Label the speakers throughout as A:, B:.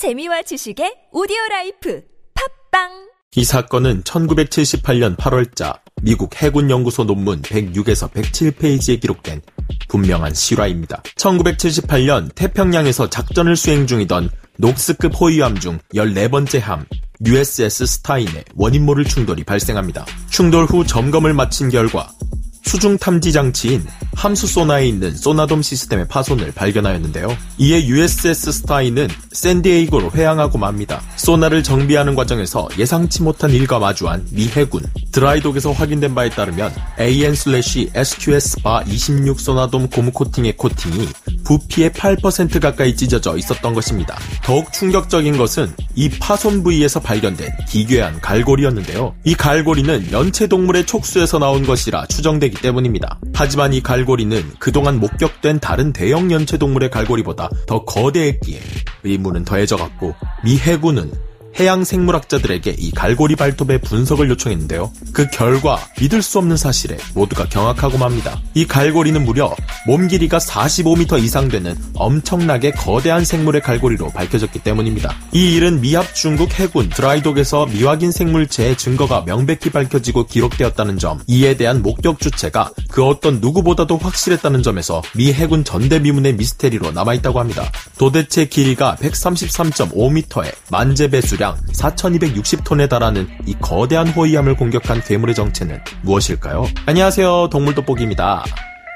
A: 재미와 지식의 오디오 라이프 팟빵
B: 이 사건은 1978년 8월자 미국 해군연구소 논문 106에서 107페이지에 기록된 분명한 실화입니다. 1978년 태평양에서 작전을 수행 중이던 녹스급 호위함 중 14번째 함 USS 스타인의 원인 모를 충돌이 발생합니다. 충돌 후 점검을 마친 결과 수중 탐지 장치인 함수 소나에 있는 소나돔 시스템의 파손을 발견하였는데요. 이에 USS 스타인은 샌디에이고로 회항하고 맙니다. 소나를 정비하는 과정에서 예상치 못한 일과 마주한 미 해군 드라이독에서 확인된 바에 따르면 AN/SQS 바 26 소나돔 고무 코팅의 코팅이 부피의 8% 가까이 찢어져 있었던 것입니다. 더욱 충격적인 것은 이 파손 부위에서 발견된 기괴한 갈고리였는데요. 이 갈고리는 연체 동물의 촉수에서 나온 것이라 추정되기 때문입니다. 하지만 이 갈고리는 그동안 목격된 다른 대형 연체 동물의 갈고리보다 더 거대했기에 의문은 더해져갔고 미 해군은 해양 생물학자들에게 이 갈고리 발톱의 분석을 요청했는데요. 그 결과 믿을 수 없는 사실에 모두가 경악하고 맙니다. 이 갈고리는 무려 몸 길이가 45m 이상 되는 엄청나게 거대한 생물의 갈고리로 밝혀졌기 때문입니다. 이 일은 미합 중국 해군 드라이독에서 미확인 생물체의 증거가 명백히 밝혀지고 기록되었다는 점, 이에 대한 목격 주체가 그 어떤 누구보다도 확실했다는 점에서 미 해군 전대미문의 미스테리로 남아있다고 합니다. 도대체 길이가 133.5m에 만재배 수량 수량 4,260톤에 달하는 이 거대한 호위함을 공격한 괴물의 정체는 무엇일까요? 안녕하세요. 동물돋보기입니다.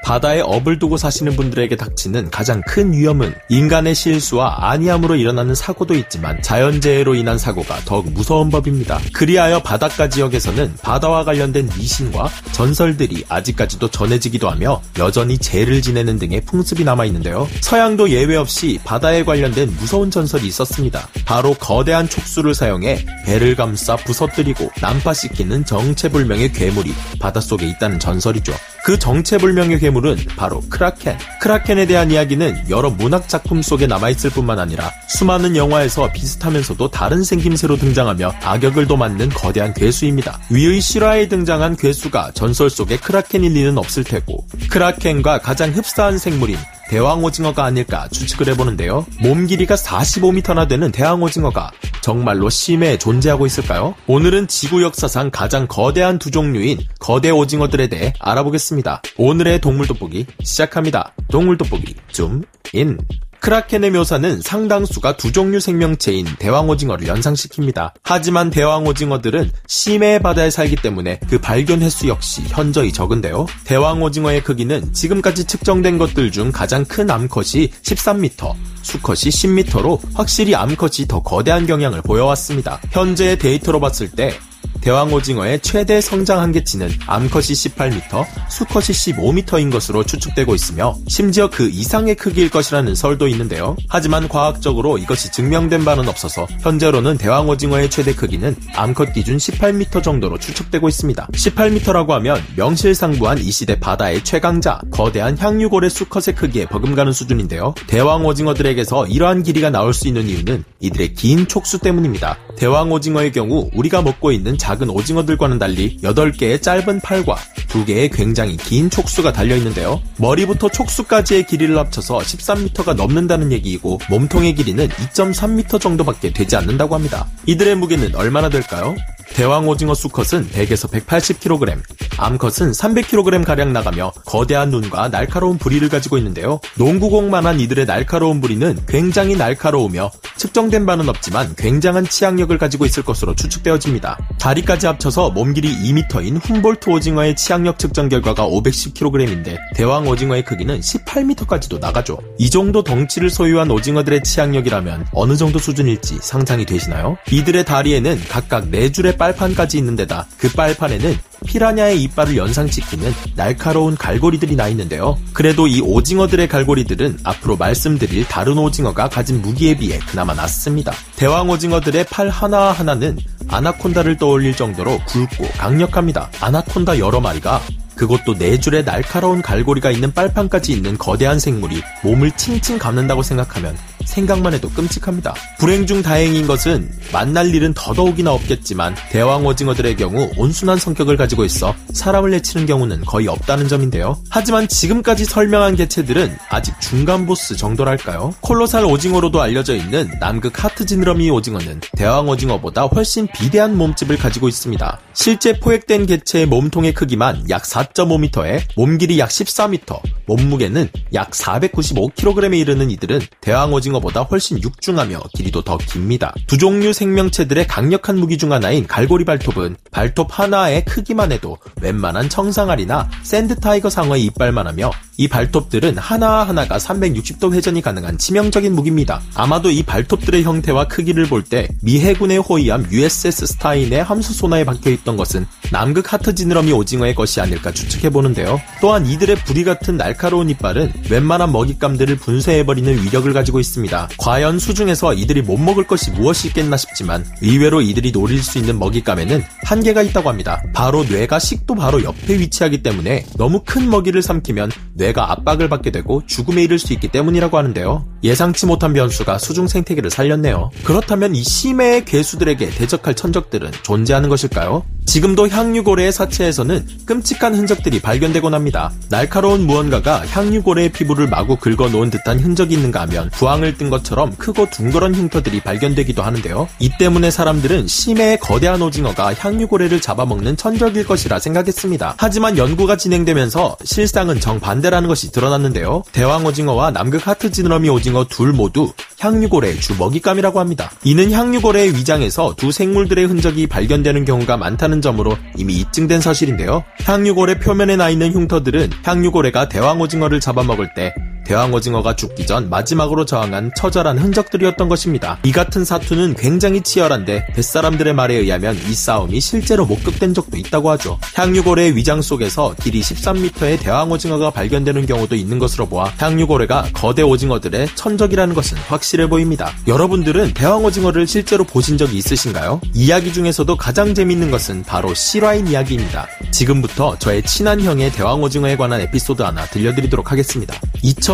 B: 바다에 업을 두고 사시는 분들에게 닥치는 가장 큰 위험은 인간의 실수와 안이함으로 일어나는 사고도 있지만 자연재해로 인한 사고가 더욱 무서운 법입니다. 그리하여 바닷가 지역에서는 바다와 관련된 미신과 전설들이 아직까지도 전해지기도 하며 여전히 재를 지내는 등의 풍습이 남아있는데요. 서양도 예외 없이 바다에 관련된 무서운 전설이 있었습니다. 바로 거대한 촉수를 사용해 배를 감싸 부서뜨리고 난파시키는 정체불명의 괴물이 바닷속에 있다는 전설이죠. 그 정체불명의 괴물 은 바로 크라켄. 크라켄에 대한 이야기는 여러 문학 작품 속에 남아있을 뿐만 아니라 수많은 영화에서 비슷하면서도 다른 생김새로 등장하며 악역을 도맡는 거대한 괴수입니다. 위의 실화에 등장한 괴수가 전설 속의 크라켄일 리는 없을 테고 크라켄과 가장 흡사한 생물인 대왕 오징어가 아닐까 추측을 해보는데요. 몸 길이가 45m나 되는 대왕 오징어가 정말로 심해에 존재하고 있을까요? 오늘은 지구 역사상 가장 거대한 두 종류인 거대 오징어들에 대해 알아보겠습니다. 오늘의 동물 돋보기 시작합니다. 동물 돋보기 줌 인. 크라켄의 묘사는 상당수가 두 종류 생명체인 대왕오징어를 연상시킵니다. 하지만 대왕오징어들은 심해 바다에 살기 때문에 그 발견 횟수 역시 현저히 적은데요. 대왕오징어의 크기는 지금까지 측정된 것들 중 가장 큰 암컷이 13m, 수컷이 10m로 확실히 암컷이 더 거대한 경향을 보여왔습니다. 현재의 데이터로 봤을 때 대왕오징어의 최대 성장 한계치는 암컷이 18m, 수컷이 15m인 것으로 추측되고 있으며 심지어 그 이상의 크기일 것이라는 설도 있는데요. 하지만 과학적으로 이것이 증명된 바는 없어서 현재로는 대왕오징어의 최대 크기는 암컷 기준 18m 정도로 추측되고 있습니다. 18m라고 하면 명실상부한 이 시대 바다의 최강자, 거대한 향유골의 수컷의 크기에 버금가는 수준인데요. 대왕오징어들에게서 이러한 길이가 나올 수 있는 이유는 이들의 긴 촉수 때문입니다. 대왕오징어의 경우 우리가 먹고 있는 작은 작은 오징어들과는 달리 8개의 짧은 팔과 2개의 굉장히 긴 촉수가 달려있는데요. 머리부터 촉수까지의 길이를 합쳐서 13m가 넘는다는 얘기이고 몸통의 길이는 2.3m 정도밖에 되지 않는다고 합니다. 이들의 무게는 얼마나 될까요? 대왕 오징어 수컷은 100에서 180kg, 암컷은 300kg가량 나가며 거대한 눈과 날카로운 부리를 가지고 있는데요. 농구공만한 이들의 날카로운 부리는 굉장히 날카로우며 측정된 바는 없지만 굉장한 치악력을 가지고 있을 것으로 추측되어집니다. 다리까지 합쳐서 몸 길이 2m인 훔볼트 오징어의 치악력 측정 결과가 510kg인데 대왕 오징어의 크기는 18m까지도 나가죠. 이 정도 덩치를 소유한 오징어들의 치악력이라면 어느 정도 수준일지 상상이 되시나요? 이들의 다리에는 각각 4줄의 빨판까지 있는 데다 그 빨판에는 피라냐의 이빨을 연상시키는 날카로운 갈고리들이 나 있는데요. 그래도 이 오징어들의 갈고리들은 앞으로 말씀드릴 다른 오징어가 가진 무기에 비해 그나마 낫습니다. 대왕 오징어들의 팔 하나하나는 아나콘다를 떠올릴 정도로 굵고 강력합니다. 아나콘다 여러 마리가 그것도 네 줄의 날카로운 갈고리가 있는 빨판까지 있는 거대한 생물이 몸을 칭칭 감는다고 생각하면 생각만 해도 끔찍합니다. 불행 중 다행인 것은 만날 일은 더더욱이나 없겠지만 대왕 오징어들의 경우 온순한 성격을 가지고 있어 사람을 해치는 경우는 거의 없다는 점인데요. 하지만 지금까지 설명한 개체들은 아직 중간 보스 정도랄까요? 콜로살 오징어로도 알려져 있는 남극 하트 지느러미 오징어는 대왕 오징어보다 훨씬 비대한 몸집을 가지고 있습니다. 실제 포획된 개체의 몸통의 크기만 약 4.5m에 몸 길이 약 14m, 몸무게는 약 495kg에 이르는 이들은 대왕 오징어보다 훨씬 육중하며 길이도 더 깁니다. 두 종류 생명체들의 강력한 무기 중 하나인 갈고리 발톱은 발톱 하나의 크기만 해도 웬만한 청상아리나 sand tiger 상어의 이빨만 하며 이 발톱들은 하나하나가 360도 회전이 가능한 치명적인 무기입니다. 아마도 이 발톱들의 형태와 크기를 볼 때 미 해군의 호위함 USS 스타인의 함수 소나에 박혀있던 것은 남극 하트 지느러미 오징어의 것이 아닐까 추측해보는데요. 또한 이들의 부리 같은 날 카로운 이빨은 웬만한 먹잇감들을 분쇄해버리는 위력을 가지고 있습니다. 과연 수중에서 이들이 못 먹을 것이 무엇이 있겠나 싶지만 의외로 이들이 노릴 수 있는 먹잇감에는 한계가 있다고 합니다. 바로 뇌가 식도 바로 옆에 위치하기 때문에 너무 큰 먹이를 삼키면 뇌가 압박을 받게 되고 죽음에 이를 수 있기 때문이라고 하는데요. 예상치 못한 변수가 수중 생태계를 살렸네요. 그렇다면 이 심해의 괴수들에게 대적할 천적들은 존재하는 것일까요? 지금도 향유고래의 사체에서는 끔찍한 흔적들이 발견되곤 합니다. 날카로운 무언가가 향유고래의 피부를 마구 긁어놓은 듯한 흔적이 있는가 하면 부항을 뜬 것처럼 크고 둥그런 흉터들이 발견되기도 하는데요. 이 때문에 사람들은 심해의 거대한 오징어가 향유고래를 잡아먹는 천적일 것이라 생각했습니다. 하지만 연구가 진행되면서 실상은 정반대 라는 것이 드러났는데요. 대왕 오징어와 남극 하트 지느러미 오징어 둘 모두 향유고래의 주 먹잇감이라고 합니다. 이는 향유고래의 위장에서 두 생물들의 흔적이 발견되는 경우가 많다는 점으로 이미 입증된 사실인데요. 향유고래 표면에 나 있는 흉터들은 향유고래가 대왕 오징어를 잡아먹을 때 대왕오징어가 죽기 전 마지막으로 저항한 처절한 흔적들이었던 것입니다. 이 같은 사투는 굉장히 치열한데 뱃사람들의 말에 의하면 이 싸움이 실제로 목격된 적도 있다고 하죠. 향유고래의 위장 속에서 길이 13m의 대왕오징어가 발견되는 경우도 있는 것으로 보아 향유고래가 거대 오징어들의 천적이라는 것은 확실해 보입니다. 여러분들은 대왕오징어를 실제로 보신 적이 있으신가요? 이야기 중에서도 가장 재밌는 것은 바로 실화인 이야기입니다. 지금부터 저의 친한 형의 대왕오징어에 관한 에피소드 하나 들려드리도록 하겠습니다.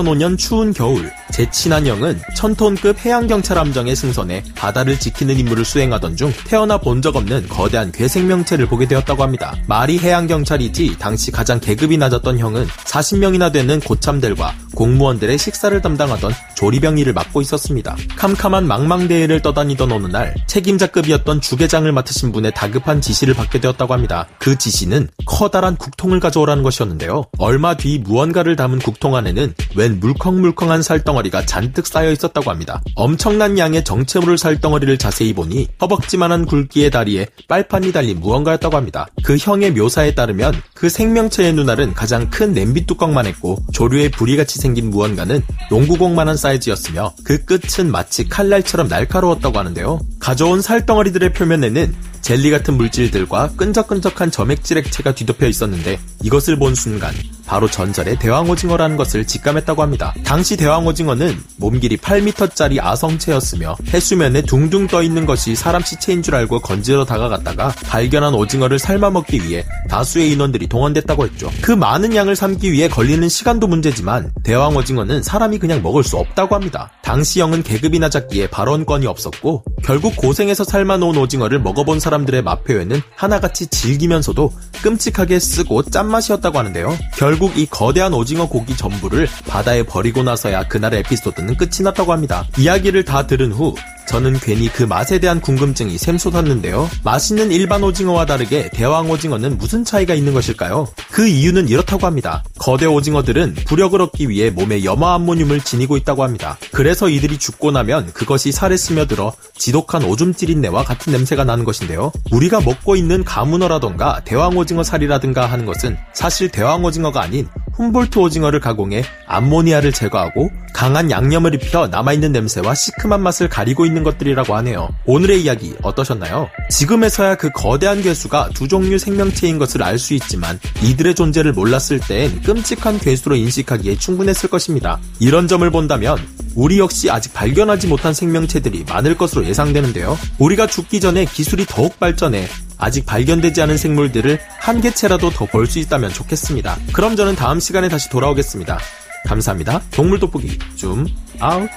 B: 2005년 추운 겨울, 제 친한 형은 천톤급 해양경찰 함정의 승선에 바다를 지키는 임무를 수행하던 중 태어나 본 적 없는 거대한 괴 생명체를 보게 되었다고 합니다. 말이 해양경찰이지 당시 가장 계급이 낮았던 형은 40명이나 되는 고참들과 공무원들의 식사를 담당하던 조리병 일을 맡고 있었습니다. 캄캄한 망망대해를 떠다니던 어느 날 책임자급이었던 주계장을 맡으신 분의 다급한 지시를 받게 되었다고 합니다. 그 지시는 커다란 국통을 가져오라는 것이었는데요. 얼마 뒤 무언가를 담은 국통 안에는 웬 물컹물컹한 살덩어리가 잔뜩 쌓여 있었다고 합니다. 엄청난 양의 정체물을 살덩어리를 자세히 보니 허벅지만한 굵기의 다리에 빨판이 달린 무언가였다고 합니다. 그 형의 묘사에 따르면 그 생명체의 눈알은 가장 큰 냄비 뚜껑만 했고 조류의 부리같이 생긴 무언가는 농구공만한 사이즈였으며 그 끝은 마치 칼날처럼 날카로웠다고 하는데요. 가져온 살덩어리들의 표면에는 젤리 같은 물질들과 끈적끈적한 점액질 액체가 뒤덮여 있었는데 이것을 본 순간 바로 전설의 대왕오징어라는 것을 직감했다고 합니다. 당시 대왕오징어는 몸 길이 8m짜리 아성체였으며 해수면에 둥둥 떠 있는 것이 사람 시체인 줄 알고 건지러 다가갔다가 발견한 오징어를 삶아 먹기 위해 다수의 인원들이 동원됐다고 했죠. 그 많은 양을 삶기 위해 걸리는 시간도 문제지만 대왕오징어는 사람이 그냥 먹을 수 없다고 합니다. 당시 형은 계급이 낮았기에 발언권이 없었고 결국 고생해서 삶아 놓은 오징어를 먹어본 사람들의 맛 표현은 하나같이 즐기면서도 끔찍하게 쓰고 짠맛이었다고 하는데요. 결국 이 거대한 오징어 고기 전부를 바다에 버리고 나서야 그날의 에피소드는 끝이 났다고 합니다. 이야기를 다 들은 후 저는 괜히 그 맛에 대한 궁금증이 샘솟았는데요. 맛있는 일반 오징어와 다르게 대왕 오징어는 무슨 차이가 있는 것일까요? 그 이유는 이렇다고 합니다. 거대 오징어들은 부력을 얻기 위해 몸에 염화 암모늄을 지니고 있다고 합니다. 그래서 이들이 죽고 나면 그것이 살에 스며들어 지독한 오줌 찌린내와 같은 냄새가 나는 것인데요. 우리가 먹고 있는 가문어라던가 대왕 오징어 살이라든가 하는 것은 사실 대왕 오징어가 아닌 훔볼트 오징어를 가공해 암모니아를 제거하고 강한 양념을 입혀 남아있는 냄새와 시큼한 맛을 가리고 있는 것들이라고 하네요. 오늘의 이야기 어떠셨나요? 지금에서야 그 거대한 괴수가 두 종류 생명체인 것을 알 수 있지만 이들의 존재를 몰랐을 땐 끔찍한 괴수로 인식하기에 충분했을 것입니다. 이런 점을 본다면 우리 역시 아직 발견하지 못한 생명체들이 많을 것으로 예상되는데요. 우리가 죽기 전에 기술이 더욱 발전해 아직 발견되지 않은 생물들을 한 개체라도 더 볼 수 있다면 좋겠습니다. 그럼 저는 다음 시간에 다시 돌아오겠습니다. 감사합니다. 동물 돋보기 줌 아웃.